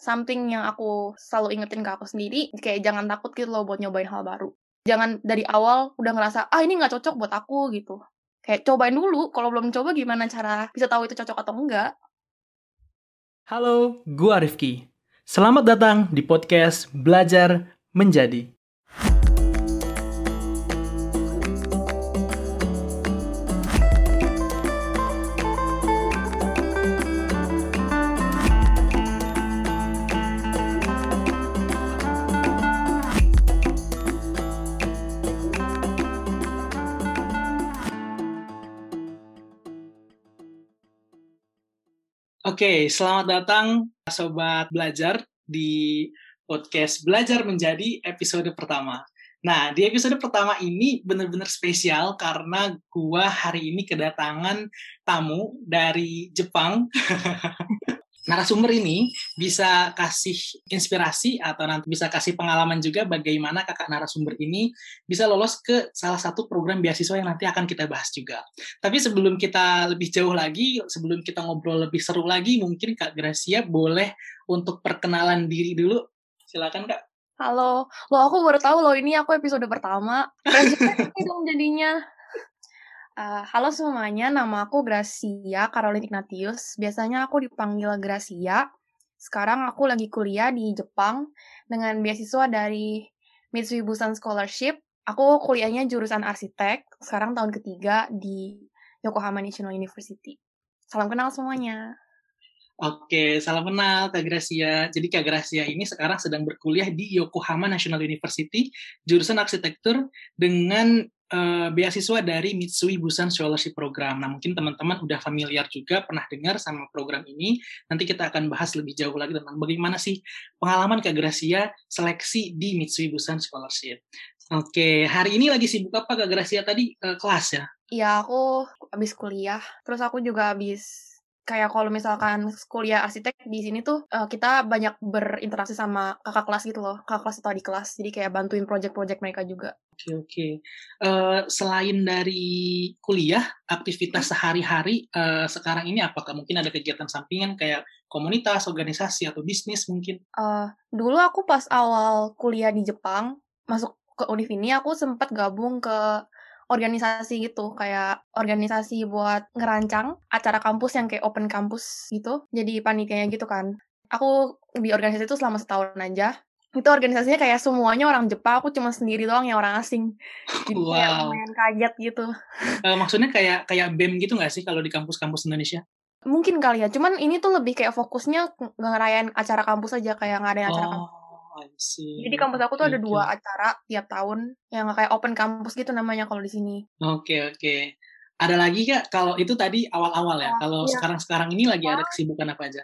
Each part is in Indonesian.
something yang aku selalu ingetin ke aku sendiri, kayak jangan takut gitu loh buat nyobain hal baru. Jangan dari awal udah ngerasa, ah ini nggak cocok buat aku gitu. Kayak cobain dulu, kalau belum coba gimana cara bisa tahu itu cocok atau enggak. Halo, gua Rifki. Selamat datang di podcast Belajar Menjadi. Oke, selamat datang Sobat Belajar di podcast Belajar Menjadi episode pertama. Nah, di episode pertama ini benar-benar spesial karena gua hari ini kedatangan tamu dari Jepang. narasumber ini bisa kasih inspirasi atau nanti bisa kasih pengalaman juga bagaimana kakak narasumber ini bisa lolos ke salah satu program beasiswa yang nanti akan kita bahas juga. Tapi sebelum kita lebih jauh lagi, sebelum kita ngobrol lebih seru lagi, mungkin Kak Gracia boleh untuk perkenalan diri dulu. Silakan Kak. Halo, lo aku baru tahu lo ini aku episode pertama. dong jadinya. Uh, halo semuanya, nama aku Gracia Caroline Ignatius. Biasanya aku dipanggil Gracia. Sekarang aku lagi kuliah di Jepang dengan beasiswa dari Mitsui Busan Scholarship. Aku kuliahnya jurusan arsitek, sekarang tahun ketiga di Yokohama National University. Salam kenal semuanya. Oke, salam kenal Kak Gracia. Jadi Kak Gracia ini sekarang sedang berkuliah di Yokohama National University, jurusan arsitektur dengan uh, beasiswa dari Mitsui Busan Scholarship Program. Nah, mungkin teman-teman udah familiar juga, pernah dengar sama program ini. Nanti kita akan bahas lebih jauh lagi tentang bagaimana sih pengalaman Kak Gracia seleksi di Mitsui Busan Scholarship. Oke, hari ini lagi sibuk apa Kak Gracia tadi uh, kelas ya? Iya, aku habis kuliah. Terus aku juga habis kayak kalau misalkan kuliah arsitek di sini tuh uh, kita banyak berinteraksi sama kakak kelas gitu loh, kakak kelas atau di kelas. Jadi kayak bantuin project-project mereka juga. Oke okay, oke. Okay. Uh, selain dari kuliah, aktivitas sehari-hari uh, sekarang ini apakah mungkin ada kegiatan sampingan kayak komunitas, organisasi atau bisnis mungkin? Uh, dulu aku pas awal kuliah di Jepang masuk ke univ ini aku sempat gabung ke organisasi gitu kayak organisasi buat ngerancang acara kampus yang kayak open kampus gitu jadi panitianya gitu kan aku di organisasi itu selama setahun aja itu organisasinya kayak semuanya orang Jepang aku cuma sendiri doang yang orang asing jadi wow. kayak lumayan kaget gitu uh, maksudnya kayak kayak bem gitu nggak sih kalau di kampus-kampus Indonesia mungkin kali ya cuman ini tuh lebih kayak fokusnya ngerayain acara kampus aja kayak nggak ada acara oh. kampus jadi kampus aku tuh ada dua acara tiap tahun yang kayak open kampus gitu namanya kalau di sini. Oke okay, oke. Okay. Ada lagi kak? Kalau itu tadi awal-awal ya. Uh, kalau iya. sekarang-sekarang ini lagi ada kesibukan apa aja?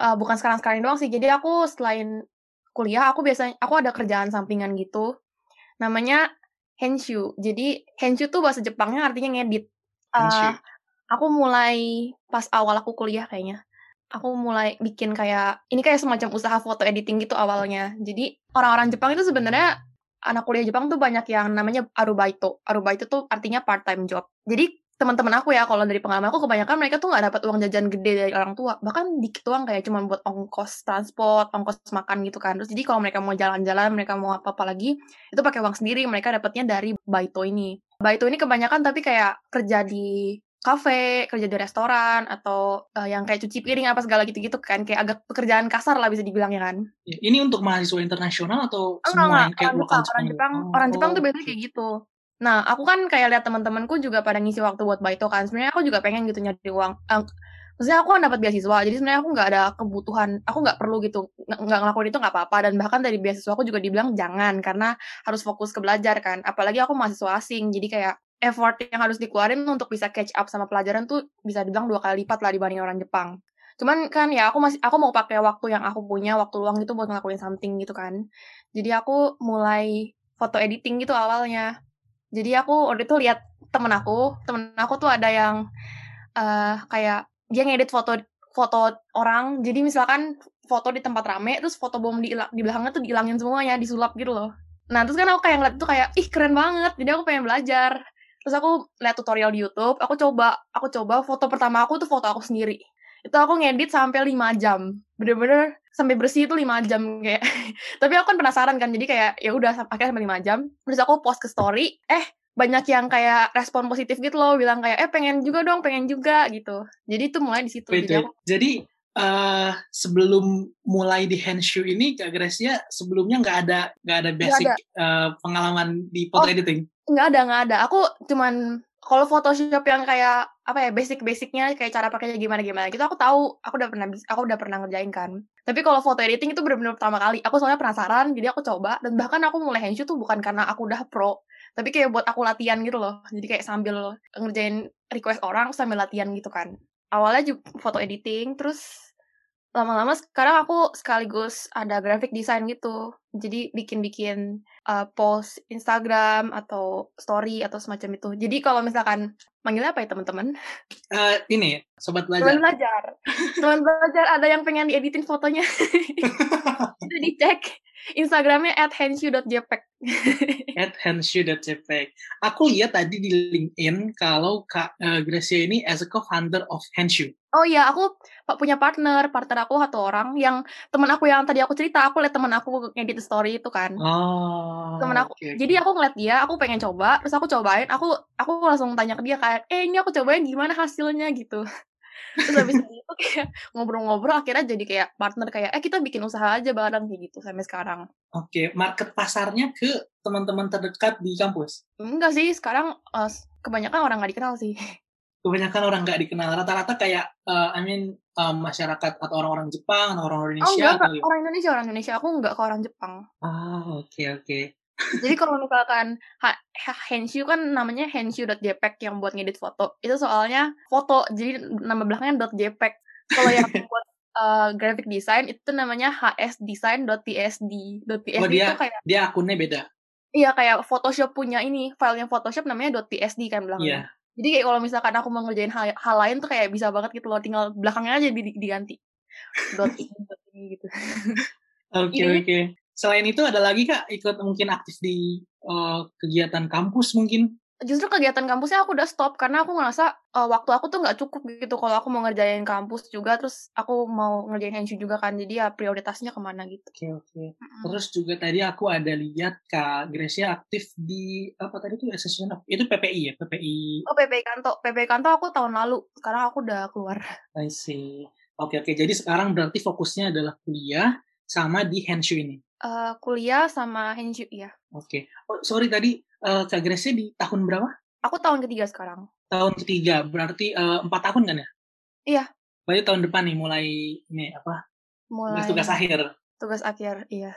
Uh, bukan sekarang-sekarang doang sih. Jadi aku selain kuliah, aku biasanya aku ada kerjaan sampingan gitu. Namanya henshu. Jadi henshu tuh bahasa Jepangnya artinya ngedit. Uh, aku mulai pas awal aku kuliah kayaknya aku mulai bikin kayak ini kayak semacam usaha foto editing gitu awalnya. Jadi orang-orang Jepang itu sebenarnya anak kuliah Jepang tuh banyak yang namanya arubaito. Arubaito tuh artinya part time job. Jadi teman-teman aku ya kalau dari pengalaman aku kebanyakan mereka tuh nggak dapat uang jajan gede dari orang tua. Bahkan dikit uang kayak cuma buat ongkos transport ongkos makan gitu kan. Terus jadi kalau mereka mau jalan-jalan mereka mau apa-apa lagi itu pakai uang sendiri. Mereka dapatnya dari baito ini. Baito ini kebanyakan tapi kayak kerja di kafe, kerja di restoran, atau uh, yang kayak cuci piring apa segala gitu-gitu kan, kayak agak pekerjaan kasar lah bisa dibilang ya kan. Ini untuk mahasiswa internasional atau enggak, semua yang kayak orang lokal Jepang, orang Jepang, oh, orang Jepang tuh biasanya kayak gitu. Nah, aku kan kayak lihat teman-temanku juga pada ngisi waktu buat baito kan. Sebenarnya aku juga pengen gitu nyari uang. Uh, maksudnya aku kan dapat beasiswa, jadi sebenarnya aku nggak ada kebutuhan, aku nggak perlu gitu, nggak ngelakuin itu nggak apa-apa. Dan bahkan dari beasiswa aku juga dibilang jangan, karena harus fokus ke belajar kan. Apalagi aku mahasiswa asing, jadi kayak effort yang harus dikeluarin untuk bisa catch up sama pelajaran tuh bisa dibilang dua kali lipat lah dibanding orang Jepang. Cuman kan ya aku masih aku mau pakai waktu yang aku punya waktu luang itu buat ngelakuin something gitu kan. Jadi aku mulai foto editing gitu awalnya. Jadi aku waktu itu lihat temen aku, temen aku tuh ada yang uh, kayak dia ngedit foto foto orang. Jadi misalkan foto di tempat rame, terus foto bom di, di belakangnya tuh dihilangin semuanya, disulap gitu loh. Nah terus kan aku kayak ngeliat itu kayak, ih keren banget, jadi aku pengen belajar. Terus aku lihat tutorial di YouTube aku coba aku coba. Foto pertama aku tuh foto aku sendiri. Itu aku ngedit sampai 5 jam. Bener-bener sampai bersih itu lima jam kayak. Tapi aku kan penasaran kan jadi kayak ya udah akhirnya sampai lima jam. Terus aku post ke story eh banyak yang kayak respon positif gitu loh bilang kayak eh pengen juga dong pengen juga gitu. Jadi itu mulai di situ jadi, aku... jadi uh, sebelum mulai di handshoe ini Kak Gracia sebelumnya nggak ada nggak ada basic gak ada. Uh, pengalaman di foto oh, editing? nggak ada nggak ada. Aku cuman kalau Photoshop yang kayak apa ya basic-basicnya kayak cara pakainya gimana gimana gitu aku tahu aku udah pernah aku udah pernah ngerjain kan. Tapi kalau foto editing itu benar-benar pertama kali. Aku soalnya penasaran jadi aku coba dan bahkan aku mulai handshoe tuh bukan karena aku udah pro tapi kayak buat aku latihan gitu loh. Jadi kayak sambil ngerjain request orang sambil latihan gitu kan. Awalnya juga foto editing terus lama-lama sekarang aku sekaligus ada graphic design gitu. Jadi bikin-bikin uh, post Instagram atau story atau semacam itu. Jadi kalau misalkan manggilnya apa ya teman-teman? Uh, ini sobat belajar. Teman belajar. Teman belajar ada yang pengen dieditin fotonya. Itu dicek Instagramnya at henshu.jpg. at henshu.jpg. Aku lihat tadi di LinkedIn kalau Kak uh, Gracia ini as a co-founder of Henshu. Oh iya, aku punya partner, partner aku satu orang yang teman aku yang tadi aku cerita, aku lihat teman aku ngedit story itu kan. Oh. Temen aku. Okay. Jadi aku ngeliat dia, aku pengen coba, terus aku cobain, aku aku langsung tanya ke dia kayak, "Eh, ini aku cobain gimana hasilnya?" gitu. Terus habis itu kayak ngobrol-ngobrol akhirnya jadi kayak partner kayak, "Eh, kita bikin usaha aja bareng kayak gitu sampai sekarang." Oke, okay. market pasarnya ke teman-teman terdekat di kampus? Enggak sih, sekarang uh, kebanyakan orang nggak dikenal sih kebanyakan orang nggak dikenal. Rata-rata kayak uh, I mean um, masyarakat atau orang-orang Jepang atau orang Indonesia oh enggak, atau orang Indonesia orang Indonesia. Aku nggak ke orang Jepang. Ah oke okay, oke. Okay. jadi kalau misalkan ha, ha, Henshu kan namanya henshu.jpg yang buat ngedit foto. Itu soalnya foto. Jadi nama belakangnya .jpg. Kalau yang buat uh, graphic design itu namanya hsdesign.tsd .tsd oh, dia, itu kayak dia akunnya beda? Iya kayak Photoshop punya ini. Filenya Photoshop namanya .tsd kan belakangnya. Yeah. Jadi kayak kalau misalkan aku mau ngerjain hal, hal lain tuh kayak bisa banget gitu loh, tinggal belakangnya aja di, diganti. Dot ini, dot ini gitu. Oke, okay, oke. Okay. Selain itu ada lagi Kak ikut mungkin aktif di uh, kegiatan kampus mungkin? Justru kegiatan kampusnya aku udah stop karena aku ngerasa uh, waktu aku tuh nggak cukup gitu kalau aku mau ngerjain kampus juga terus aku mau ngerjain henshu juga kan jadi ya prioritasnya ke mana gitu. Oke okay, oke. Okay. Mm-hmm. Terus juga tadi aku ada lihat kak Gracia aktif di apa tadi tuh assessment of itu PPI ya PPI. Oh PPI Kanto PPI Kanto aku tahun lalu sekarang aku udah keluar. I see. Oke okay, oke okay. jadi sekarang berarti fokusnya adalah kuliah sama di henshu ini. Uh, kuliah sama henshu ya. Oke. Okay. Oh sorry tadi uh, Kak Grace di tahun berapa? Aku tahun ketiga sekarang. Tahun ketiga, berarti eh, empat uh, tahun kan ya? Iya. Berarti tahun depan nih mulai ini apa? Mulai tugas akhir. Tugas akhir, iya.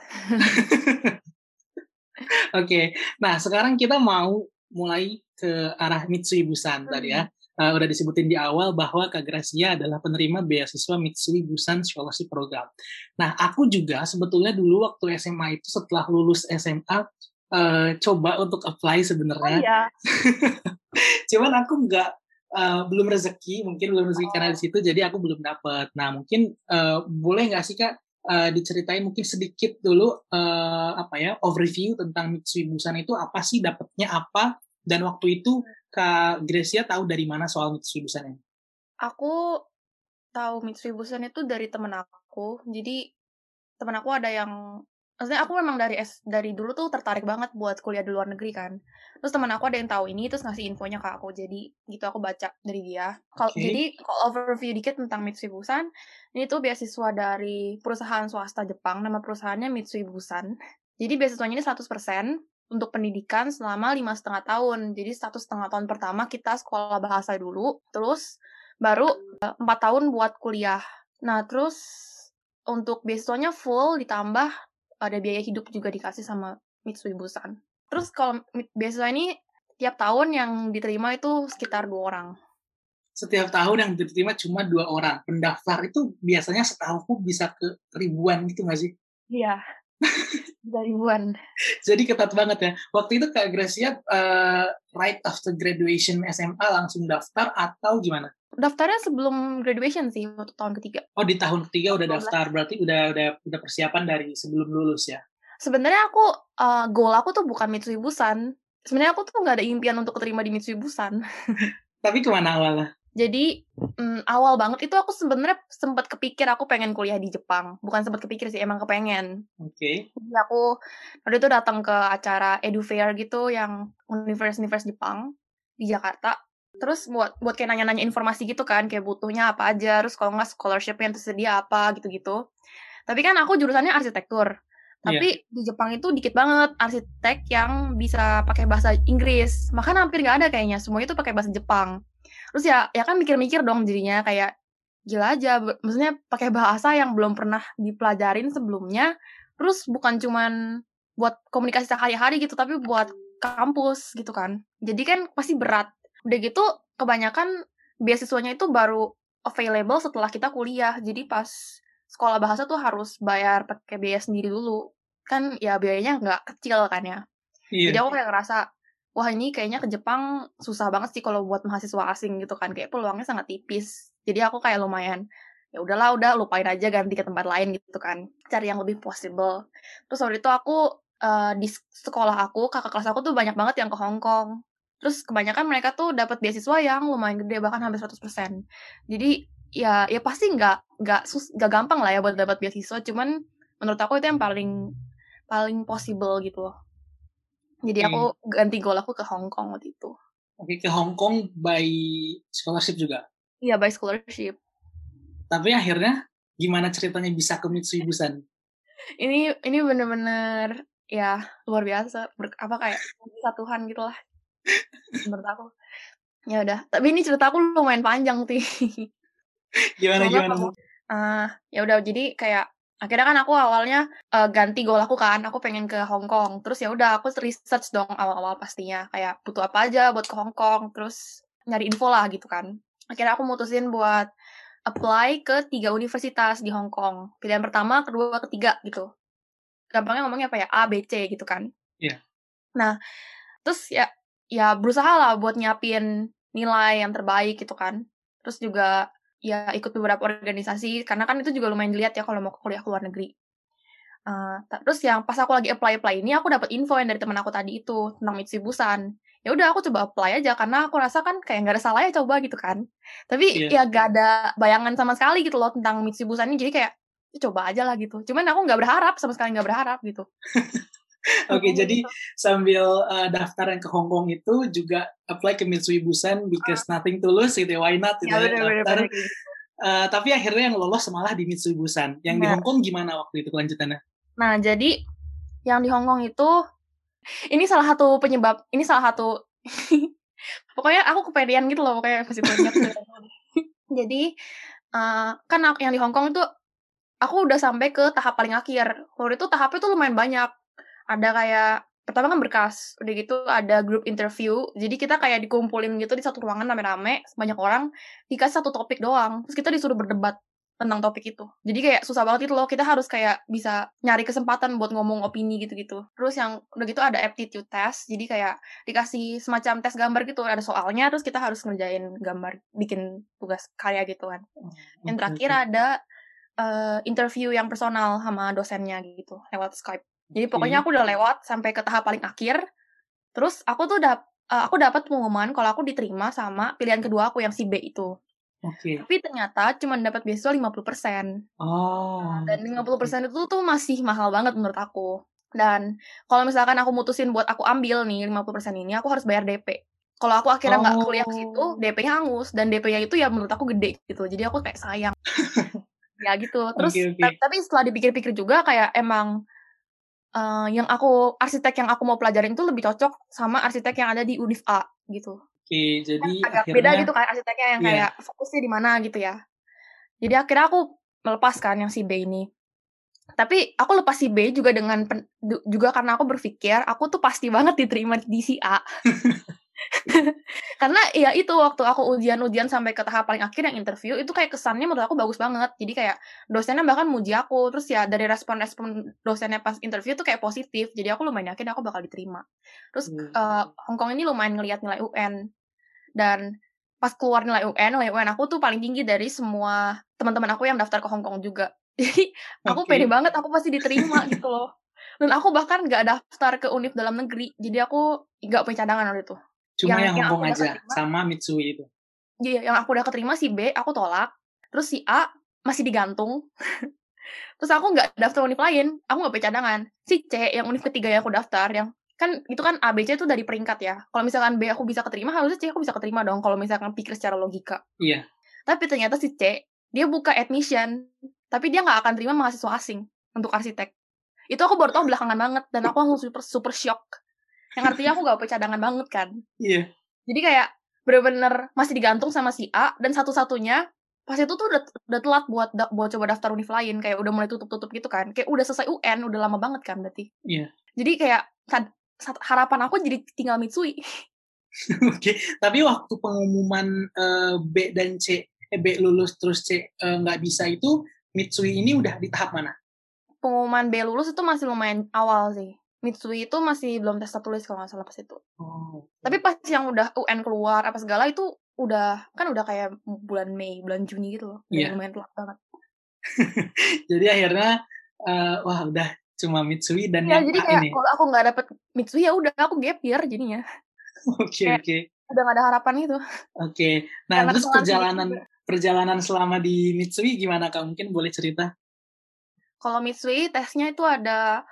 Oke, okay. nah sekarang kita mau mulai ke arah Mitsui Busan hmm. tadi ya. Uh, udah disebutin di awal bahwa Kak Gracia adalah penerima beasiswa Mitsui Busan Scholarship Program. Nah, aku juga sebetulnya dulu waktu SMA itu setelah lulus SMA uh, coba untuk apply sebenarnya. Oh, iya. Cuman aku nggak uh, belum rezeki, mungkin belum rezeki oh. karena di situ, jadi aku belum dapat. Nah mungkin uh, boleh nggak sih kak uh, diceritain mungkin sedikit dulu uh, apa ya overview tentang Mitsui Busan itu apa sih dapatnya apa dan waktu itu kak Gracia tahu dari mana soal Mitsui Busan ini? Aku tahu Mitsui Busan itu dari temen aku. Jadi temen aku ada yang maksudnya aku memang dari S dari dulu tuh tertarik banget buat kuliah di luar negeri kan. Terus teman aku ada yang tahu ini terus ngasih infonya ke aku. Jadi gitu aku baca dari dia. Kalau okay. jadi kalau overview dikit tentang Mitsui Busan ini tuh beasiswa dari perusahaan swasta Jepang nama perusahaannya Mitsui Busan. Jadi beasiswanya ini 100% untuk pendidikan selama lima setengah tahun. Jadi satu setengah tahun pertama kita sekolah bahasa dulu terus baru eh, empat tahun buat kuliah. Nah terus untuk beasiswanya full ditambah ada biaya hidup juga dikasih sama Mitsui Busan. Terus kalau beasiswa ini tiap tahun yang diterima itu sekitar dua orang. Setiap tahun yang diterima cuma dua orang. Pendaftar itu biasanya setahunku bisa ke ribuan gitu nggak sih? Iya, bisa ribuan. Jadi ketat banget ya. Waktu itu Kak Gracia uh, right after graduation SMA langsung daftar atau gimana? Daftarnya sebelum graduation sih waktu tahun ketiga. Oh di tahun ketiga udah daftar berarti udah udah udah persiapan dari sebelum lulus ya? Sebenarnya aku uh, goal aku tuh bukan Mitsubishi Busan. Sebenarnya aku tuh nggak ada impian untuk keterima di Mitsubishi Busan. Tapi ke mana awalnya? Jadi mm, awal banget itu aku sebenarnya sempat kepikir aku pengen kuliah di Jepang. Bukan sempat kepikir sih, emang kepengen. Oke. Okay. Jadi aku waktu itu datang ke acara edu fair gitu yang universitas-universitas Jepang di Jakarta. Terus buat buat kayak nanya-nanya informasi gitu kan, kayak butuhnya apa aja, terus kalau nggak scholarship yang tersedia apa gitu-gitu. Tapi kan aku jurusannya arsitektur. Tapi yeah. di Jepang itu dikit banget arsitek yang bisa pakai bahasa Inggris. Bahkan hampir nggak ada kayaknya. Semuanya itu pakai bahasa Jepang. Terus ya ya kan mikir-mikir dong jadinya kayak gila aja. Maksudnya pakai bahasa yang belum pernah dipelajarin sebelumnya. Terus bukan cuman buat komunikasi sehari-hari gitu, tapi buat kampus gitu kan. Jadi kan pasti berat. Udah gitu kebanyakan beasiswanya itu baru available setelah kita kuliah. Jadi pas sekolah bahasa tuh harus bayar pakai biaya sendiri dulu. Kan ya biayanya nggak kecil kan ya. Iya. jadi aku kayak ngerasa wah ini kayaknya ke Jepang susah banget sih kalau buat mahasiswa asing gitu kan. Kayak peluangnya sangat tipis. Jadi aku kayak lumayan ya udahlah udah lupain aja ganti ke tempat lain gitu kan. Cari yang lebih possible. Terus waktu itu aku uh, di sekolah aku kakak kelas aku tuh banyak banget yang ke Hong Kong terus kebanyakan mereka tuh dapat beasiswa yang lumayan gede bahkan hampir 100% jadi ya ya pasti nggak nggak sus nggak gampang lah ya buat dapat beasiswa. Cuman menurut aku itu yang paling paling possible gitu loh. Jadi okay. aku ganti goal aku ke Hong Kong waktu itu. Oke okay, ke Hong Kong by scholarship juga? Iya by scholarship. Tapi akhirnya gimana ceritanya bisa ke Mitsui Busan ini ini bener-bener ya luar biasa. Ber, apa kayak Tuhan gitu lah menurut aku ya udah. Tapi ini cerita aku lumayan panjang sih. Gimana Soalnya gimana? Uh, ya udah jadi kayak akhirnya kan aku awalnya uh, ganti goal aku kan. Aku pengen ke Hong Kong. Terus ya udah aku research dong awal-awal pastinya. Kayak butuh apa aja buat ke Hong Kong. Terus nyari info lah gitu kan. Akhirnya aku mutusin buat apply ke tiga universitas di Hong Kong. Pilihan pertama kedua ketiga gitu. Gampangnya ngomongnya apa ya? A B C gitu kan. Iya. Yeah. nah terus ya ya berusaha lah buat nyiapin nilai yang terbaik gitu kan terus juga ya ikut beberapa organisasi karena kan itu juga lumayan dilihat ya kalau mau kuliah ke luar negeri. Uh, terus yang pas aku lagi apply apply ini aku dapat info yang dari teman aku tadi itu tentang Mitsui Busan. Ya udah aku coba apply aja karena aku rasa kan kayak nggak ada salahnya coba gitu kan. Tapi yeah. ya gak ada bayangan sama sekali gitu loh tentang Mitsui Busan ini jadi kayak ya coba aja lah gitu. Cuman aku nggak berharap sama sekali nggak berharap gitu. Oke, okay, jadi sambil uh, daftar yang ke Hong Kong itu juga apply ke Mitsui Busan because uh. nothing to lose gitu, why not gitu ya, ya bener, daftar. Bener, Uh, tapi akhirnya yang lolos malah di Mitsui Busan. Yang nah. di Hong Kong gimana waktu itu kelanjutannya? Nah, jadi yang di Hong Kong itu ini salah satu penyebab, ini salah satu pokoknya aku kepedean gitu loh pokoknya masih banyak. jadi uh, kan yang di Hong Kong itu aku udah sampai ke tahap paling akhir. Waktu itu tahapnya tuh lumayan banyak ada kayak pertama kan berkas udah gitu ada grup interview jadi kita kayak dikumpulin gitu di satu ruangan rame-rame banyak orang dikasih satu topik doang terus kita disuruh berdebat tentang topik itu. Jadi kayak susah banget itu loh kita harus kayak bisa nyari kesempatan buat ngomong opini gitu-gitu. Terus yang udah gitu ada aptitude test jadi kayak dikasih semacam tes gambar gitu ada soalnya terus kita harus ngerjain gambar bikin tugas karya gitu kan. Oh, yang terakhir ada uh, interview yang personal sama dosennya gitu lewat Skype jadi pokoknya aku udah lewat sampai ke tahap paling akhir. Terus aku tuh udah uh, aku dapat pengumuman kalau aku diterima sama pilihan kedua aku yang si B itu. Oke. Okay. Tapi ternyata cuma dapat beasiswa 50%. Oh. Dan 50% itu tuh masih mahal banget menurut aku. Dan kalau misalkan aku mutusin buat aku ambil nih 50% ini, aku harus bayar DP. Kalau aku akhirnya nggak oh. kuliah ke situ, DP-nya hangus dan DP-nya itu ya menurut aku gede gitu. Jadi aku kayak sayang. ya gitu. Terus okay, okay. tapi setelah dipikir-pikir juga kayak emang uh, yang aku arsitek yang aku mau pelajarin itu lebih cocok sama arsitek yang ada di Univ A gitu. Oke, jadi kan agak akhirnya, beda gitu kayak arsiteknya yang yeah. kayak fokusnya di mana gitu ya. Jadi akhirnya aku melepaskan yang si B ini. Tapi aku lepas si B juga dengan juga karena aku berpikir aku tuh pasti banget diterima di si A. Karena ya itu waktu aku ujian-ujian sampai ke tahap paling akhir yang interview itu kayak kesannya menurut aku bagus banget. Jadi kayak dosennya bahkan muji aku. Terus ya dari respon-respon dosennya pas interview tuh kayak positif. Jadi aku lumayan yakin aku bakal diterima. Terus hmm. uh, Hong Kong ini lumayan ngelihat nilai UN. Dan pas keluar nilai UN, nilai UN aku tuh paling tinggi dari semua teman-teman aku yang daftar ke Hong Kong juga. Jadi aku okay. pede banget aku pasti diterima gitu loh. Dan aku bahkan gak daftar ke univ dalam negeri. Jadi aku gak punya cadangan waktu itu. Cuma yang, yang Hongkong aja sama Mitsui itu. Iya, yang aku udah keterima si B, aku tolak. Terus si A masih digantung. Terus aku nggak daftar univ lain, aku nggak cadangan. Si C yang univ ketiga yang aku daftar, yang kan itu kan A, B, C itu dari peringkat ya. Kalau misalkan B aku bisa keterima, harusnya C aku bisa keterima dong. Kalau misalkan pikir secara logika. Iya. Tapi ternyata si C, dia buka admission, tapi dia nggak akan terima mahasiswa asing untuk arsitek. Itu aku baru tahu belakangan banget, dan aku langsung super, super shock. Yang artinya aku gak punya cadangan banget kan. Iya. Jadi kayak bener-bener masih digantung sama si A, dan satu-satunya pas itu tuh udah, udah telat buat da buat coba daftar univ lain kayak udah mulai tutup-tutup gitu kan kayak udah selesai UN udah lama banget kan berarti iya jadi kayak harapan aku jadi tinggal Mitsui oke okay. tapi waktu pengumuman uh, B dan C eh, B lulus terus C eh, nggak uh, bisa itu Mitsui ini udah di tahap mana pengumuman B lulus itu masih lumayan awal sih Mitsui itu masih belum tes tulis kalau nggak salah pas itu oh, okay. tapi pas yang udah UN keluar apa segala itu udah kan udah kayak bulan Mei, bulan Juni gitu loh. Yeah. lumayan telat banget. jadi akhirnya uh, wah udah cuma Mitsui dan ya, yang jadi kayak kalau aku nggak dapet Mitsui ya udah aku gap year jadinya. Oke oke. Okay. Udah gak ada harapan gitu. Oke. Okay. Nah Karena terus perjalanan juga. perjalanan selama di Mitsui gimana kak? Mungkin boleh cerita? Kalau Mitsui tesnya itu ada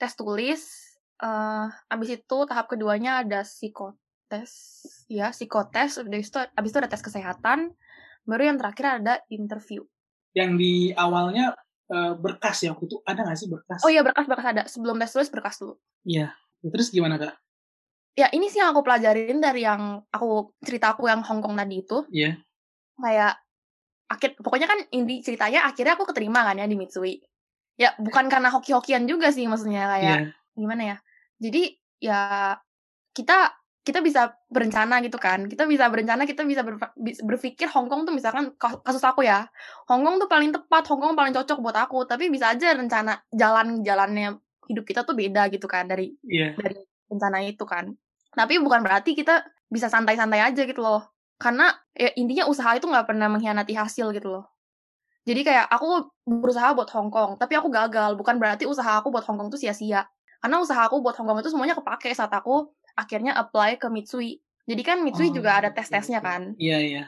tes tulis. Uh, abis itu tahap keduanya ada psikot tes ya psikotes habis itu habis itu ada tes kesehatan baru yang terakhir ada interview. Yang di awalnya uh, berkas ya waktu itu ada nggak sih berkas? Oh iya berkas berkas ada. Sebelum tes tulis berkas dulu. Iya. Terus gimana kak? Ya ini sih yang aku pelajarin dari yang aku cerita aku yang Hongkong tadi itu. Iya. Yeah. kayak akhir pokoknya kan ini ceritanya akhirnya aku keterima kan ya di Mitsui ya bukan karena hoki-hokian juga sih maksudnya kayak yeah. gimana ya jadi ya kita kita bisa berencana gitu kan kita bisa berencana kita bisa berpikir Hong Kong tuh misalkan kasus aku ya Hong Kong tuh paling tepat Hong Kong paling cocok buat aku tapi bisa aja rencana jalan jalannya hidup kita tuh beda gitu kan dari yeah. dari rencana itu kan tapi bukan berarti kita bisa santai-santai aja gitu loh karena ya intinya usaha itu nggak pernah mengkhianati hasil gitu loh jadi kayak aku berusaha buat Hong Kong tapi aku gagal bukan berarti usaha aku buat Hong Kong tuh sia-sia karena usaha aku buat Hong Kong itu semuanya kepake saat aku akhirnya apply ke Mitsui. Jadi kan Mitsui oh, juga ada tes-tesnya kan. Iya, iya.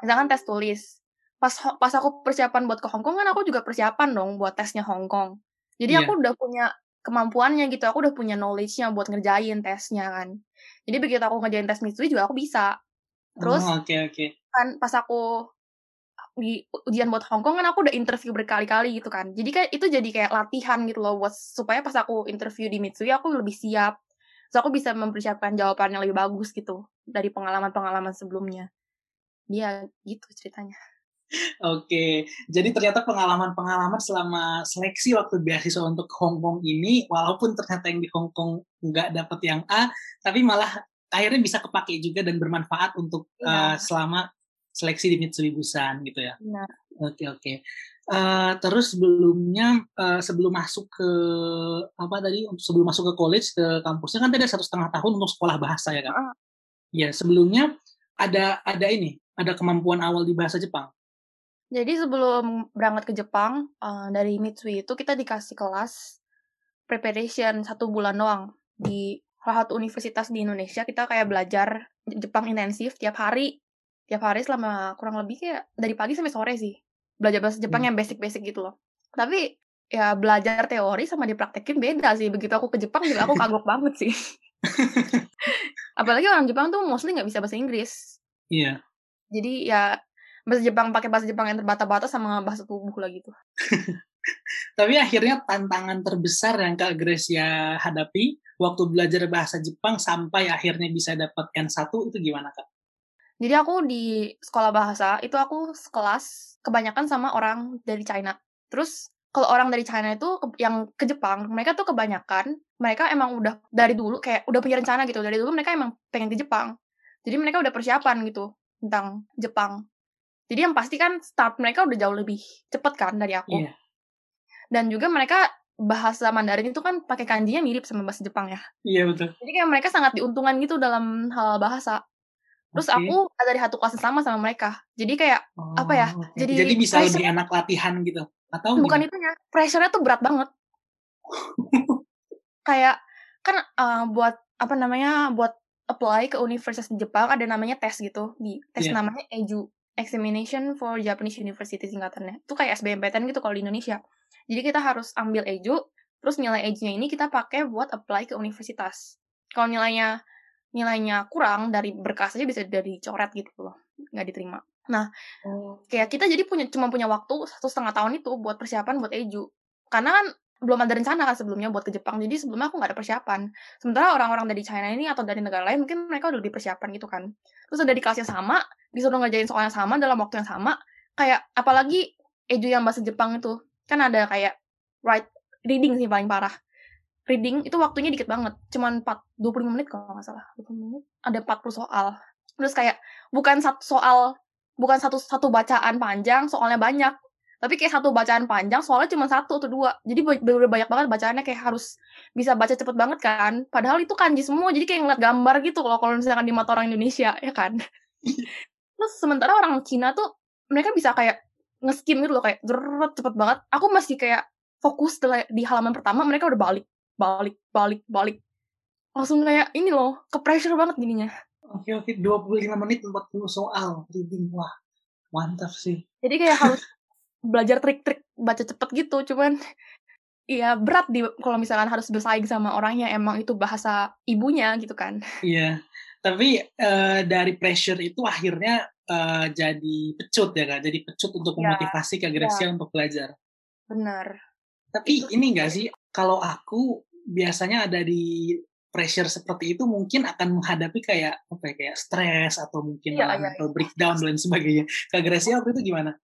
Misalkan tes tulis. Pas pas aku persiapan buat ke Hong Kong kan aku juga persiapan dong buat tesnya Hong Kong. Jadi yeah. aku udah punya kemampuannya gitu. Aku udah punya knowledge-nya buat ngerjain tesnya kan. Jadi begitu aku ngerjain tes Mitsui juga aku bisa. Terus oh, okay, okay. kan pas aku di ujian buat Hong Kong kan aku udah interview berkali-kali gitu kan. Jadi kan itu jadi kayak latihan gitu loh buat supaya pas aku interview di Mitsui aku lebih siap so aku bisa mempersiapkan jawaban yang lebih bagus gitu dari pengalaman-pengalaman sebelumnya dia gitu ceritanya Oke, jadi ternyata pengalaman-pengalaman selama seleksi waktu beasiswa untuk Hong Kong ini, walaupun ternyata yang di Hong Kong nggak dapet yang A, tapi malah akhirnya bisa kepake juga dan bermanfaat untuk ya. uh, selama seleksi di Mitsui Busan gitu ya. Nah. Oke oke. Uh, terus sebelumnya uh, sebelum masuk ke apa tadi sebelum masuk ke college ke kampusnya kan tadi ada satu setengah tahun untuk sekolah bahasa ya kan? Uh. Ya sebelumnya ada ada ini ada kemampuan awal di bahasa Jepang. Jadi sebelum berangkat ke Jepang uh, dari Mitsui itu kita dikasih kelas preparation satu bulan doang di salah satu universitas di Indonesia kita kayak belajar Jepang intensif tiap hari tiap hari selama kurang lebih kayak dari pagi sampai sore sih belajar bahasa Jepang hmm. yang basic-basic gitu loh. Tapi ya belajar teori sama dipraktekin beda sih. Begitu aku ke Jepang juga aku kagok banget sih. Apalagi orang Jepang tuh mostly nggak bisa bahasa Inggris. Iya. Yeah. Jadi ya bahasa Jepang pakai bahasa Jepang yang terbata-bata sama bahasa tubuh lah gitu. Tapi akhirnya tantangan terbesar yang Kak Gracia hadapi waktu belajar bahasa Jepang sampai akhirnya bisa dapat N1 itu gimana Kak? Jadi aku di sekolah bahasa itu aku sekelas kebanyakan sama orang dari China. Terus kalau orang dari China itu yang ke Jepang, mereka tuh kebanyakan mereka emang udah dari dulu kayak udah punya rencana gitu. Dari dulu mereka emang pengen ke Jepang. Jadi mereka udah persiapan gitu tentang Jepang. Jadi yang pasti kan start mereka udah jauh lebih cepet kan dari aku. Yeah. Dan juga mereka bahasa Mandarin itu kan pakai kanjinya mirip sama bahasa Jepang ya. Iya yeah, betul. Jadi kayak mereka sangat diuntungkan gitu dalam hal bahasa. Terus okay. aku dari satu kelas sama sama mereka. Jadi kayak oh, apa ya? Okay. Jadi Jadi bisa lebih enak latihan gitu. Atau bukan itu ya. Pressure-nya tuh berat banget. kayak kan uh, buat apa namanya? buat apply ke universitas di Jepang ada namanya tes gitu di tes Iya. namanya EJU Examination for Japanese University singkatannya itu kayak SBMPTN gitu kalau di Indonesia jadi kita harus ambil EJU terus nilai EJU-nya ini kita pakai buat apply ke universitas kalau nilainya nilainya kurang dari berkas aja bisa dari coret gitu loh nggak diterima. Oh. kayak kita jadi punya cuma punya waktu satu setengah tahun itu buat persiapan buat EJU. Karena kan belum ada rencana kan sebelumnya buat ke Jepang jadi sebelumnya aku nggak ada persiapan. Sementara orang-orang dari China ini atau dari negara lain mungkin mereka udah lebih persiapan gitu kan. Terus ada di kelas yang sama disuruh ngerjain soalnya sama dalam waktu yang sama kayak apalagi EJU yang bahasa Jepang itu kan ada kayak write reading sih paling parah reading itu waktunya dikit banget cuman 4 25 menit kalau nggak salah. 20 menit ada 40 soal. Terus kayak bukan satu soal bukan satu satu bacaan panjang soalnya banyak. Tapi kayak satu bacaan panjang soalnya cuma satu atau dua. Jadi bener-bener banyak banget bacaannya kayak harus bisa baca cepet banget kan. Padahal itu kanji semua jadi kayak ngeliat gambar gitu loh kalau misalkan di mata orang Indonesia ya kan. Terus sementara orang Cina tuh mereka bisa kayak nge-skim gitu loh kayak cepet banget. Aku masih kayak fokus di halaman pertama mereka udah balik balik balik balik langsung kayak ini loh ke pressure banget gininya Oke oke 25 menit 40 soal reading wah mantap sih. jadi kayak harus belajar trik-trik baca cepet gitu cuman Iya berat di kalau misalkan harus bersaing sama orangnya emang itu bahasa ibunya gitu kan. Iya. Tapi eh, dari pressure itu akhirnya eh, jadi pecut ya kak. Jadi pecut untuk Iya, memotivasi Kak Gracia untuk belajar. Bener. Tapi Itu ini enggak sih kalau aku biasanya ada di pressure seperti itu mungkin akan menghadapi kayak apa ya, kayak stres atau mungkin malah iya, mental breakdown dan sebagainya. Kak Gracia waktu itu gimana?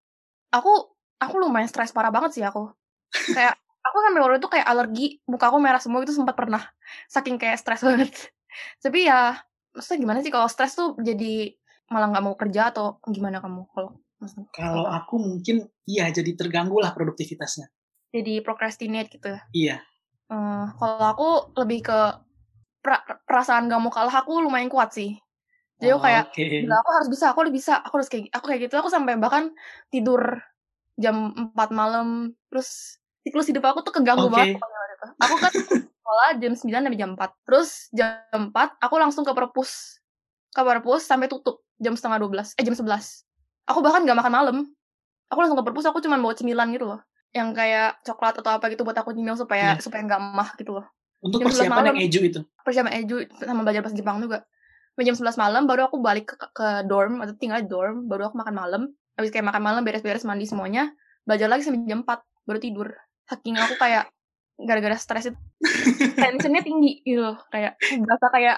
Aku aku lumayan stres parah banget sih aku. Kayak aku sampai waktu itu kayak alergi, muka aku merah semua itu sempat pernah. Saking kayak stres banget. Tapi ya maksudnya gimana sih kalau stres tuh jadi malah nggak mau kerja atau gimana kamu kalau maksudnya Kalau aku mungkin iya jadi terganggu lah produktivitasnya. jadi procrastinate gitu ya. Iya. Eh, kalau aku lebih ke pra- perasaan gak mau kalah aku lumayan kuat sih. Jadi aku kayak. Gila, aku harus bisa, aku harus bisa, aku harus kayak aku kayak gitu. Aku sampai bahkan tidur jam 4 malam, terus siklus hidup aku tuh keganggu Oke. banget. Aku kan sekolah jam 9 sampai jam 4. Terus jam 4 aku langsung ke perpus. Ke perpus sampai tutup jam setengah 12, eh jam 11. Aku bahkan gak makan malam. Aku langsung ke perpus, aku cuma bawa cemilan gitu loh. Yang kayak coklat atau apa gitu buat aku nyemil supaya Iya. supaya nggak emah gitu loh. Untuk jam 11 persiapan malam. yang eju itu. Persiapan eju sama belajar bahasa Jepang juga. Jam 11 malam baru aku balik ke, ke dorm atau tinggal di dorm, baru aku makan malam. Habis kayak makan malam beres-beres mandi semuanya, belajar lagi sampai jam 4 baru tidur. Saking aku kayak gara-gara stres itu tensionnya tinggi gitu loh. kayak berasa kayak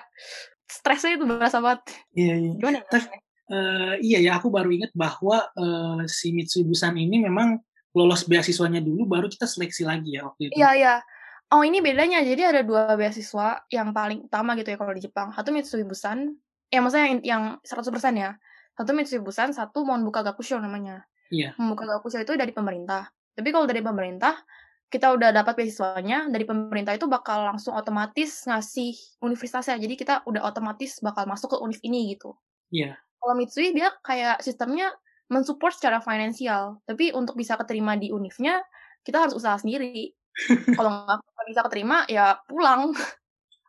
stresnya itu berasa banget Iya, iya. gimana ya? Tapi- Eh, iya ya, aku baru ingat bahwa eh, si Mitsui Busan ini memang lolos beasiswanya dulu, baru kita seleksi lagi ya waktu itu. Iya, iya. Oh, ini bedanya. Jadi ada dua beasiswa yang paling utama gitu ya kalau di Jepang. Satu Mitsui Busan, ya maksudnya yang, yang 100% ya. Satu Mitsui Busan, satu Monbuka Gakusho namanya. Iya. Monbuka Gakusho itu dari pemerintah. Tapi kalau dari pemerintah, kita udah dapat beasiswanya, dari pemerintah itu bakal langsung otomatis ngasih universitasnya. Jadi kita udah otomatis bakal masuk ke univ ini gitu. Iya. Kalau Mitsui dia kayak sistemnya mensupport secara finansial. Tapi untuk bisa keterima di univnya, kita harus usaha sendiri. Kalau nggak bisa keterima, ya pulang.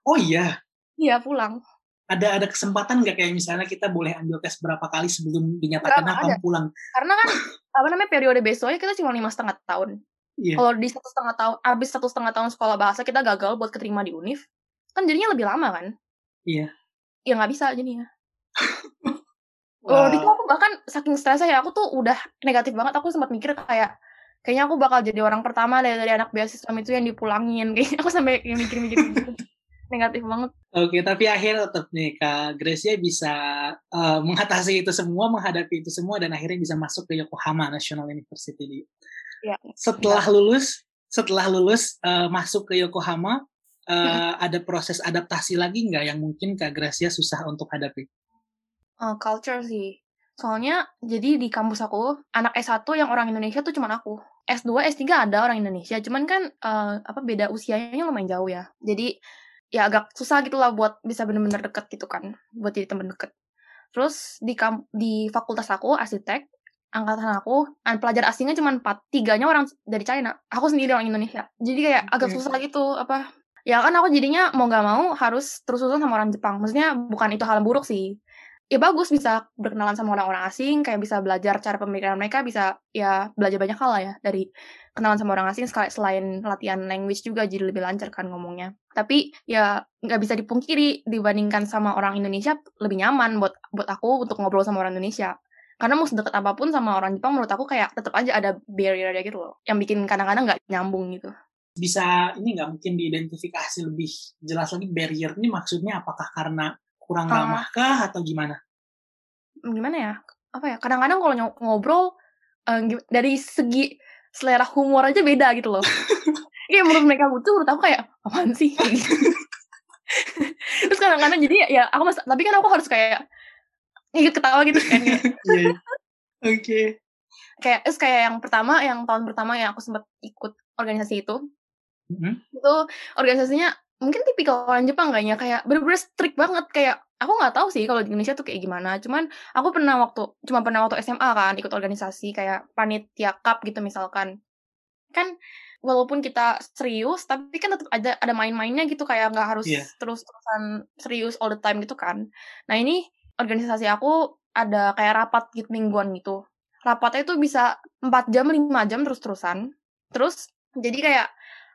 Oh iya, Iya, pulang. ada ada kesempatan nggak kayak misalnya kita boleh ambil tes berapa kali sebelum dinyatakan ada. pulang? Karena kan, apa namanya, periode beasiswanya kita cuma lima setengah tahun. Iya. Kalau di satu setengah tahun, abis satu setengah tahun sekolah bahasa, kita gagal buat keterima di univ, kan jadinya lebih lama kan? Iya. Ya nggak bisa jadinya. Oh, Wah. itu aku bahkan saking stresnya ya, aku tuh udah negatif banget. Aku sempat mikir kayak, kayaknya aku bakal jadi orang pertama dari, dari anak beasiswa itu yang dipulangin. Kayaknya aku sampai mikir-mikir gitu. negatif banget. Oke, tapi akhirnya tetap nih Kak Gracia bisa eh, mengatasi itu semua, menghadapi itu semua, dan akhirnya bisa masuk ke Yokohama National University. Di. Ya. Setelah lulus, setelah lulus eh, masuk ke Yokohama, eh, ada proses adaptasi lagi nggak yang mungkin Kak Gracia susah untuk hadapi? Eh, culture sih. Soalnya jadi di kampus aku anak S1 yang orang Indonesia tuh cuman aku. S2, S3 ada orang Indonesia, cuman kan eh, apa beda usianya lumayan jauh ya. Jadi ya agak susah gitu lah buat bisa bener-bener deket gitu kan, buat jadi temen deket. Terus di kam di fakultas aku arsitek, angkatan aku pelajar asingnya cuma empat, tiganya orang dari China. Aku sendiri orang Indonesia. Jadi kayak agak Oke. susah gitu apa ya kan aku jadinya mau nggak mau harus terus-terusan sama orang Jepang. Maksudnya bukan itu hal buruk sih. Ya bagus bisa berkenalan sama orang-orang asing, kayak bisa belajar cara pemikiran mereka, bisa ya belajar banyak hal lah ya dari kenalan sama orang asing selain latihan language juga jadi lebih lancar kan ngomongnya. Tapi ya nggak bisa dipungkiri dibandingkan sama orang Indonesia lebih nyaman buat buat aku untuk ngobrol sama orang Indonesia. Karena mau sedekat apa pun sama orang Jepang menurut aku kayak tetap aja ada barrier aja gitu loh. Yang bikin kadang-kadang nggak nyambung gitu bisa ini nggak mungkin diidentifikasi lebih jelas lagi barrier ini maksudnya apakah karena kurang uh, ramah kah atau gimana? Gimana ya? Apa ya? Kadang-kadang kalau ngobrol uh, dari segi selera humor aja beda gitu loh. Iya menurut mereka lucu, menurut aku kayak apaan sih? Terus kadang-kadang jadi ya aku mas, tapi kan aku harus kayak ikut ketawa gitu kan. Iya, iya. Oke. Kayak terus kayak yang pertama, yang tahun pertama yang aku sempat ikut organisasi itu, Mm-hmm. Itu organisasinya mungkin tipikal orang Jepang kayaknya kayak bener-bener strict banget kayak aku nggak tahu sih kalau di Indonesia tuh kayak gimana. Cuman aku pernah waktu cuma pernah waktu SMA kan ikut organisasi kayak panitia cup gitu misalkan. Kan walaupun kita serius tapi kan tetap ada ada main-mainnya gitu kayak nggak harus yeah. terus-terusan serius all the time gitu kan. Nah ini organisasi aku ada kayak rapat gitu mingguan gitu. Rapatnya itu bisa 4 jam 5 jam terus-terusan. Terus jadi kayak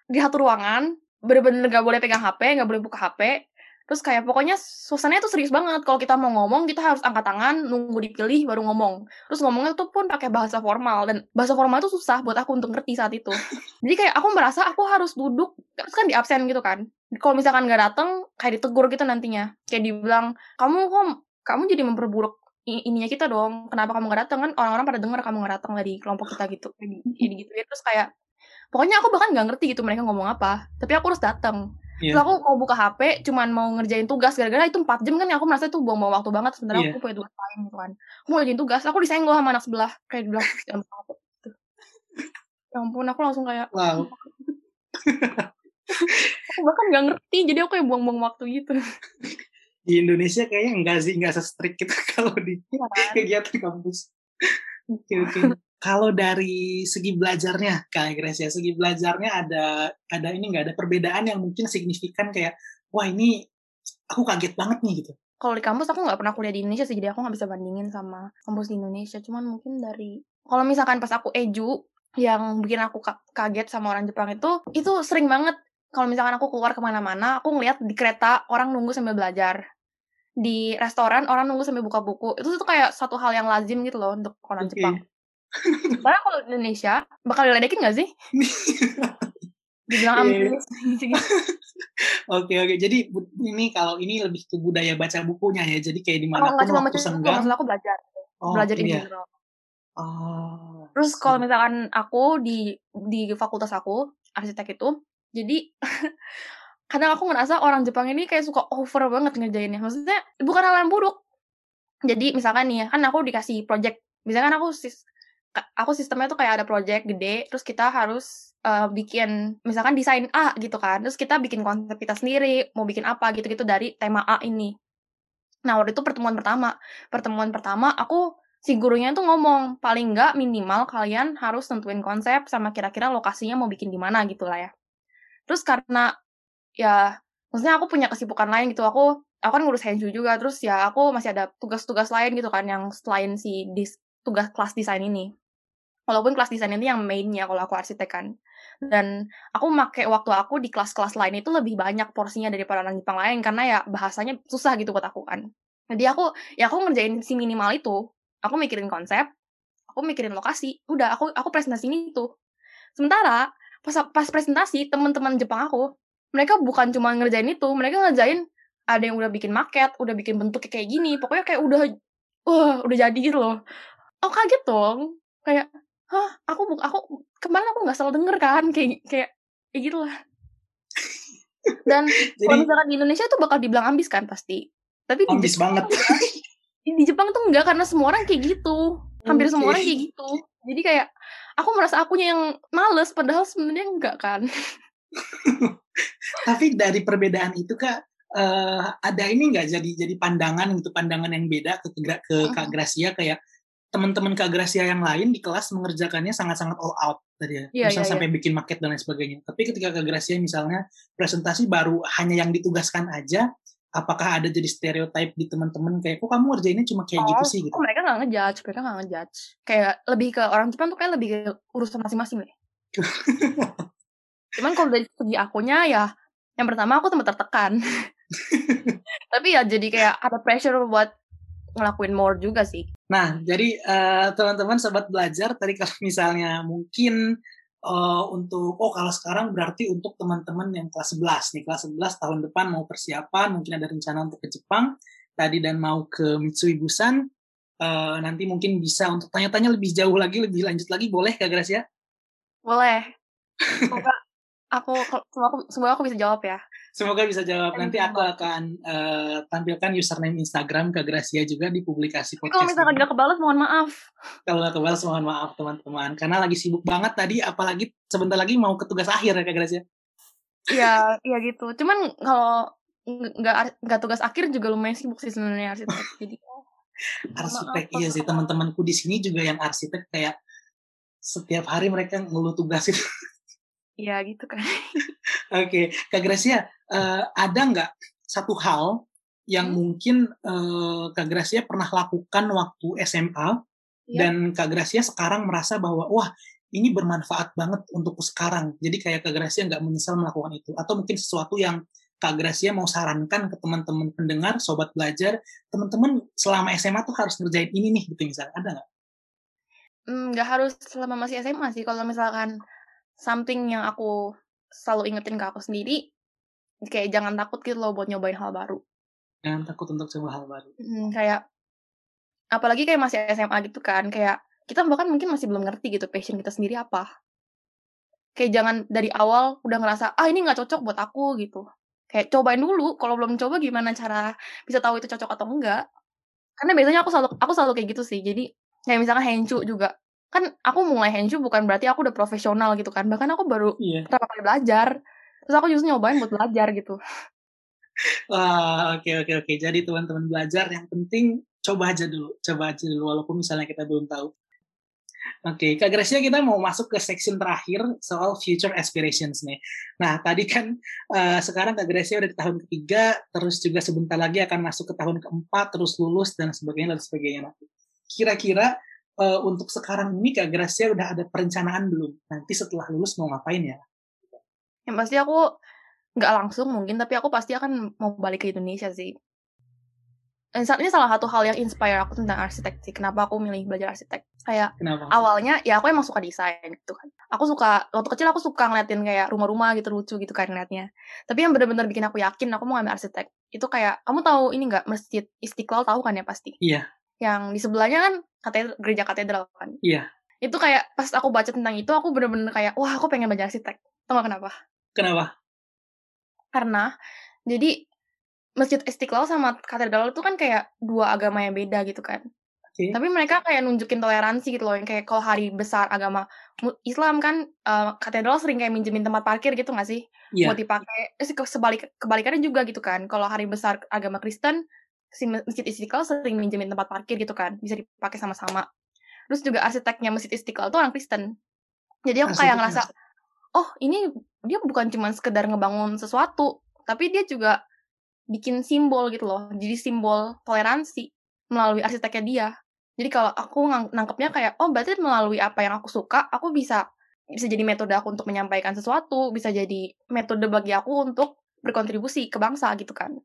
di satu ruangan bener-bener gak boleh pegang HP gak boleh buka HP terus kayak pokoknya suasananya tuh serius banget. Kalau kita mau ngomong kita harus angkat tangan nunggu dipilih baru ngomong. Terus ngomongnya tuh pun pakai bahasa formal. Dan bahasa formal itu susah buat aku untuk ngerti saat itu. Jadi kayak aku merasa aku harus duduk terus kan di absen gitu kan. Kalau misalkan gak dateng kayak ditegur gitu nantinya. Kayak dibilang kamu kok kamu jadi memperburuk ininya kita dong. Kenapa kamu gak dateng? Kan orang-orang pada denger kamu gak dateng dari kelompok kita gitu. Jadi gitu ya. Terus kayak pokoknya aku bahkan nggak ngerti gitu mereka ngomong apa tapi aku harus datang yeah. Terus aku mau buka HP cuman mau ngerjain tugas gara-gara itu 4 jam kan ya aku merasa itu buang-buang waktu banget sementara yeah. aku punya tugas lain gitu kan aku mau ngerjain tugas aku disenggol sama anak sebelah kayak bilang gitu. ya ampun aku langsung kayak wow. aku bahkan nggak ngerti jadi aku kayak buang-buang waktu gitu di Indonesia kayaknya enggak sih enggak se-strict gitu kalau di ya, kan? kegiatan kampus oke oke kalau dari segi belajarnya Kak Gracia, segi belajarnya ada ada ini nggak ada perbedaan yang mungkin signifikan kayak wah ini aku kaget banget nih gitu. Kalau di kampus aku nggak pernah kuliah di Indonesia sih, jadi aku nggak bisa bandingin sama kampus di Indonesia. Cuman mungkin dari kalau misalkan pas aku eju yang bikin aku kaget sama orang Jepang itu itu sering banget kalau misalkan aku keluar ke mana-mana aku ngeliat di kereta orang nunggu sambil belajar di restoran orang nunggu sambil buka buku itu tuh kayak satu hal yang lazim gitu loh untuk orang okay. Jepang karena kalau di Indonesia bakal diledekin gak sih? Dibilang yeah. Oke oke. Jadi ini kalau ini lebih ke budaya baca bukunya ya. Jadi kayak di mana oh, cuma waktu senggang. Maksud aku belajar. Oh, belajar iya. Oh. Terus kalau misalkan aku di di fakultas aku arsitek itu, jadi kadang aku ngerasa orang Jepang ini kayak suka over banget ngerjainnya. Maksudnya bukan hal yang buruk. Jadi misalkan nih ya, kan aku dikasih project. Misalkan aku aku sistemnya tuh kayak ada project gede terus kita harus uh, bikin misalkan desain A gitu kan terus kita bikin konsep kita sendiri mau bikin apa gitu-gitu dari tema A ini. Nah waktu itu pertemuan pertama. Pertemuan pertama aku si gurunya tuh ngomong paling nggak minimal kalian harus tentuin konsep sama kira-kira lokasinya mau bikin di mana gitu lah ya. Terus karena ya maksudnya aku punya kesibukan lain gitu aku aku kan ngurus Henshu juga terus ya aku masih ada tugas-tugas lain gitu kan yang selain si dis, tugas kelas desain ini walaupun kelas desain itu yang mainnya kalau aku arsitek kan. Dan aku pakai waktu aku di kelas-kelas lain itu lebih banyak porsinya daripada orang Jepang lain karena ya bahasanya susah gitu buat aku kan. Jadi aku ya aku ngerjain si minimal itu. Aku mikirin konsep aku mikirin lokasi udah aku aku presentasi ini tuh. Sementara pas pas presentasi teman-teman Jepang aku mereka bukan cuma ngerjain itu mereka ngerjain ada yang udah bikin maket udah bikin bentuk kayak gini pokoknya kayak udah wah udah jadi gitu loh. Oh kaget dong. Kayak hah aku aku kemarin aku nggak selalu denger kan kayak kayak kayak gitu lah dan Jadi, kalau misalkan di Indonesia tuh bakal dibilang ambis kan pasti. Tapi ambis Jepang banget. di, di Jepang tuh enggak karena semua orang kayak gitu. Hampir okay. semua orang kayak gitu. Jadi kayak aku merasa akunya yang males padahal sebenarnya enggak kan. Tapi dari perbedaan itu kak uh, ada ini enggak jadi jadi pandangan gitu pandangan yang beda ke ke Kak Gracia kayak teman-teman Kak Gracia yang lain di kelas mengerjakannya sangat-sangat all out tadi ya. Iya, Misal iya, sampai bikin market dan lain sebagainya. Tapi ketika Kak Gracia misalnya presentasi baru hanya yang ditugaskan aja, apakah ada jadi stereotype di teman-teman kayak kok kamu ngerjainnya cuma kayak gitu Oh, sih gitu. mereka nggak ngejudge, mereka nggak ngejudge. Kayak lebih ke orang Jepang tuh kayak lebih ke urusan masing-masing deh. Cuman kalau dari segi akunya ya, yang pertama aku sempat tertekan. Tapi ya jadi kayak ada pressure buat ngelakuin more juga sih. Nah, jadi eh, teman-teman sobat belajar tadi kalau misalnya mungkin eh, untuk oh kalau sekarang berarti untuk teman-teman yang kelas 11 nih, kelas 11 tahun depan mau persiapan, mungkin ada rencana untuk ke Jepang tadi dan mau ke Mitsui Busan eh, nanti mungkin bisa untuk tanya-tanya lebih jauh lagi, lebih lanjut lagi boleh Kak Gracia? Boleh. Semoga aku, semoga aku, semoga aku bisa jawab ya. Semoga bisa jawab. Nanti Amin. aku akan eh, tampilkan username Instagram Kak Gracia juga di publikasi Tapi kalau podcast. misalkan ini. gak kebalas, mohon maaf. Kalau nggak kebalas mohon maaf teman-teman. Karena lagi sibuk banget tadi, apalagi sebentar lagi mau ke tugas akhir ya Kak Gracia. Iya, iya gitu. Cuman kalau nggak nggak tugas akhir juga lumayan sibuk sih sebenarnya arsitek. Jadi Arsitek maaf, iya sih teman-temanku di sini juga yang arsitek kayak setiap hari mereka ngeluh tugas itu. Ya gitu kan. Oke, Kak Gracia, eh, ada nggak satu hal yang Hmm. mungkin eh, Kak Gracia pernah lakukan waktu SMA Iya. dan Kak Gracia sekarang merasa bahwa wah ini bermanfaat banget untukku sekarang. Jadi kayak Kak Gracia nggak menyesal melakukan itu. Atau mungkin sesuatu yang Kak Gracia mau sarankan ke teman-teman pendengar, sobat belajar, teman-teman selama SMA tuh harus ngerjain ini nih gitu misalnya. Ada nggak? Hmm, nggak harus selama masih SMA sih. Kalau misalkan something yang aku selalu ingetin ke aku sendiri, kayak jangan takut gitu loh buat nyobain hal baru. Jangan takut untuk coba hal baru. Hmm, kayak apalagi kayak masih SMA gitu kan, kayak kita bahkan mungkin masih belum ngerti gitu passion kita sendiri apa. Kayak jangan dari awal udah ngerasa ah ini nggak cocok buat aku gitu. Kayak cobain dulu. Kalau belum coba gimana cara bisa tahu itu cocok atau enggak? Karena biasanya aku selalu aku selalu kayak gitu sih. Jadi kayak misalkan henshu juga kan aku mulai henshu bukan berarti aku udah profesional gitu kan. Bahkan aku baru Iya. pertama kali belajar. Terus aku justru nyobain buat belajar gitu. Wah, oke oke oke. Jadi teman-teman belajar yang penting coba aja dulu, coba aja dulu walaupun misalnya kita belum tahu. Oke, Kak Gracia kita mau masuk ke section terakhir soal future aspirations nih. Nah, tadi kan eh, sekarang Kak Gracia udah di tahun ketiga, terus juga sebentar lagi akan masuk ke tahun keempat, terus lulus dan sebagainya dan sebagainya. Kira-kira eh, untuk sekarang ini Kak Gracia udah ada perencanaan belum? Nanti setelah lulus mau ngapain ya? Yang pasti aku nggak langsung mungkin, tapi aku pasti akan mau balik ke Indonesia sih. Dan saat ini salah satu hal yang inspire aku tentang arsitek sih. Kenapa aku milih belajar arsitek? Kayak Kenapa? awalnya ya aku emang suka desain gitu kan. Aku suka waktu kecil aku suka ngeliatin kayak rumah-rumah gitu lucu gitu kan ngeliatnya. Tapi yang benar-benar bikin aku yakin aku mau ngambil arsitek itu kayak kamu tahu ini nggak masjid Istiqlal tahu kan ya pasti. Iya. Yang di sebelahnya kan katedral, gereja katedral kan. Iya. Itu kayak pas aku baca tentang itu aku bener-bener kayak wah aku pengen belajar arsitek. Tahu nggak kenapa? Kenapa? Karena jadi Masjid Istiqlal sama katedral itu kan kayak dua agama yang beda gitu kan. Oke. Tapi mereka kayak nunjukin toleransi gitu loh. Yang kayak kalau hari besar agama Islam kan eh, katedral sering kayak minjemin tempat parkir gitu gak sih? Iya. Buat dipakai. Eh, sebalik kebalikannya juga gitu kan. Kalau hari besar agama Kristen si Masjid Istiqlal sering minjemin tempat parkir gitu kan. Bisa dipakai sama-sama. Terus juga arsiteknya Masjid Istiqlal tuh orang Kristen. Jadi aku kayak ngerasa oh ini dia bukan cuma sekedar ngebangun sesuatu, tapi dia juga bikin simbol gitu loh. Jadi simbol toleransi melalui arsiteknya dia. Jadi kalau aku nangkepnya kayak oh berarti melalui apa yang aku suka, aku bisa bisa jadi metode aku untuk menyampaikan sesuatu, bisa jadi metode bagi aku untuk berkontribusi ke bangsa gitu kan.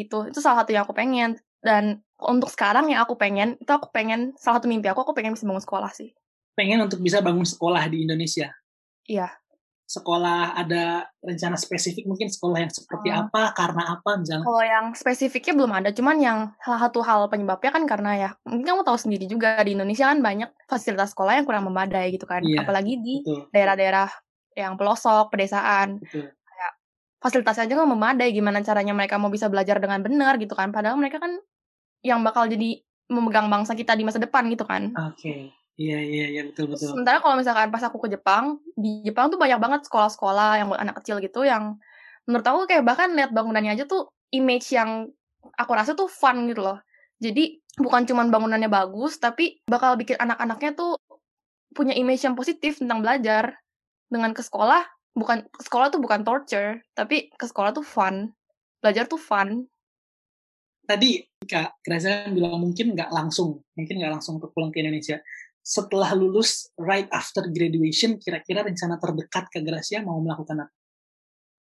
Gitu. Itu salah satu yang aku pengen dan untuk sekarang yang aku pengen itu aku pengen salah satu mimpi aku aku pengen bisa bangun sekolah sih. pengen untuk bisa bangun sekolah di Indonesia. Iya. Sekolah ada rencana spesifik mungkin sekolah yang seperti Hmm. apa, karena apa misalnya. Kalau yang spesifiknya belum ada, cuman yang salah satu hal penyebabnya kan karena ya, mungkin kamu tahu sendiri juga di Indonesia kan banyak fasilitas sekolah yang kurang memadai gitu kan, Iya, apalagi di daerah-daerah yang pelosok, pedesaan, betul. Fasilitasnya aja nggak memadai, gimana caranya mereka mau bisa belajar dengan benar gitu kan, padahal mereka kan yang bakal jadi memegang bangsa kita di masa depan gitu kan. Oke. Iya, iya, iya, betul, betul. Sementara kalau misalkan pas aku ke Jepang, di Jepang tuh banyak banget sekolah-sekolah yang buat anak kecil gitu yang menurut aku kayak bahkan lihat bangunannya aja tuh image yang aku rasa tuh fun gitu loh. Jadi bukan cuma bangunannya bagus, tapi bakal bikin anak-anaknya tuh punya image yang positif tentang belajar. Dengan ke sekolah, bukan sekolah tuh bukan torture, tapi ke sekolah tuh fun. Belajar tuh fun. Tadi Kak Gracia bilang mungkin nggak langsung, mungkin nggak langsung untuk pulang ke Indonesia. Setelah lulus, right after graduation, kira-kira rencana terdekat Kak Gracia mau melakukan apa?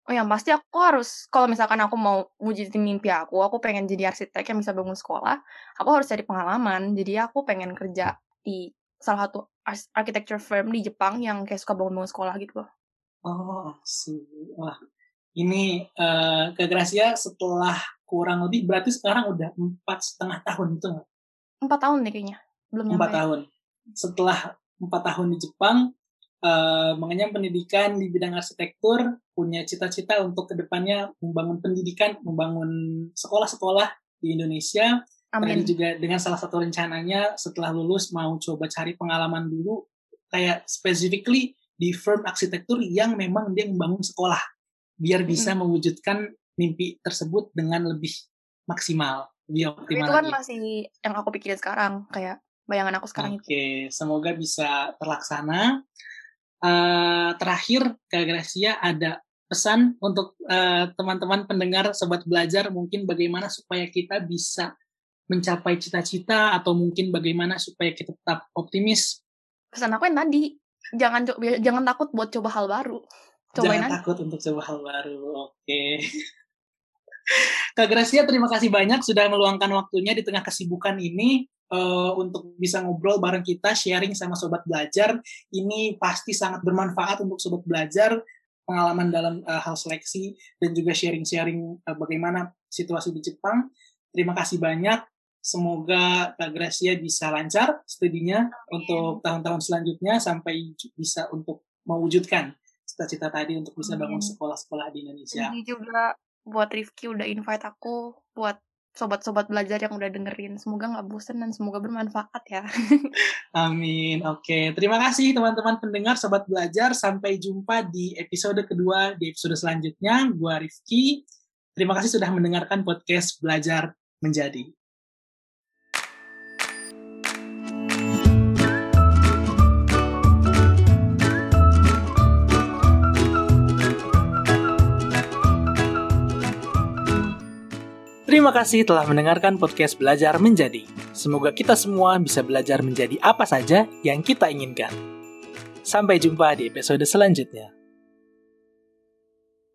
Oh yang pasti aku harus, kalau misalkan aku mau wujudin mimpi aku, aku pengen jadi arsitek yang bisa bangun sekolah, aku harus cari pengalaman. Jadi aku pengen kerja di salah satu architecture firm di Jepang yang kayak suka bangun-bangun sekolah gitu loh. Oh, sih. Wah, ini uh, ke Gracia setelah kurang lebih berarti sekarang udah empat setengah tahun itu nggak? Empat tahun nih kayaknya, belum Empat tahun. Setelah empat tahun di Jepang, uh, mengenyam pendidikan di bidang arsitektur, punya cita-cita untuk ke depannya membangun pendidikan, membangun sekolah-sekolah di Indonesia. Amin. Tadi juga dengan salah satu rencananya setelah lulus mau coba cari pengalaman dulu, kayak specifically di firm arsitektur yang memang dia membangun sekolah, biar bisa hmm. mewujudkan mimpi tersebut dengan lebih maksimal, lebih optimal. Itu kan lagi. masih yang aku pikirin sekarang, kayak bayangan aku sekarang Oke, okay. semoga bisa terlaksana uh, terakhir Kak Gracia ada pesan untuk uh, teman-teman pendengar sobat belajar mungkin bagaimana supaya kita bisa mencapai cita-cita atau mungkin bagaimana supaya kita tetap optimis. Pesan aku yang tadi, jangan jangan takut buat coba hal baru. Cobain jangan aja. takut untuk coba hal baru. Oke. Okay. Kak Gracia, terima kasih banyak sudah meluangkan waktunya di tengah kesibukan ini uh, untuk bisa ngobrol bareng kita, sharing sama sobat belajar. Ini pasti sangat bermanfaat untuk sobat belajar, pengalaman dalam uh, hal seleksi dan juga sharing-sharing uh, bagaimana situasi di Jepang. Terima kasih banyak. Semoga Kak Gracia bisa lancar studinya untuk tahun-tahun selanjutnya sampai bisa untuk mewujudkan cita-cita tadi untuk bisa bangun sekolah-sekolah di Indonesia. Ini juga buat Rifki udah invite aku buat sobat-sobat belajar yang udah dengerin. Semoga nggak bosen dan semoga bermanfaat ya. Amin. Oke, terima kasih teman-teman pendengar sobat belajar. Sampai jumpa di episode kedua di episode selanjutnya. Gua Rifki. Terima kasih sudah mendengarkan podcast Belajar Menjadi. Terima kasih telah mendengarkan podcast Belajar Menjadi. Semoga kita semua bisa belajar menjadi apa saja yang kita inginkan. Sampai jumpa di episode selanjutnya.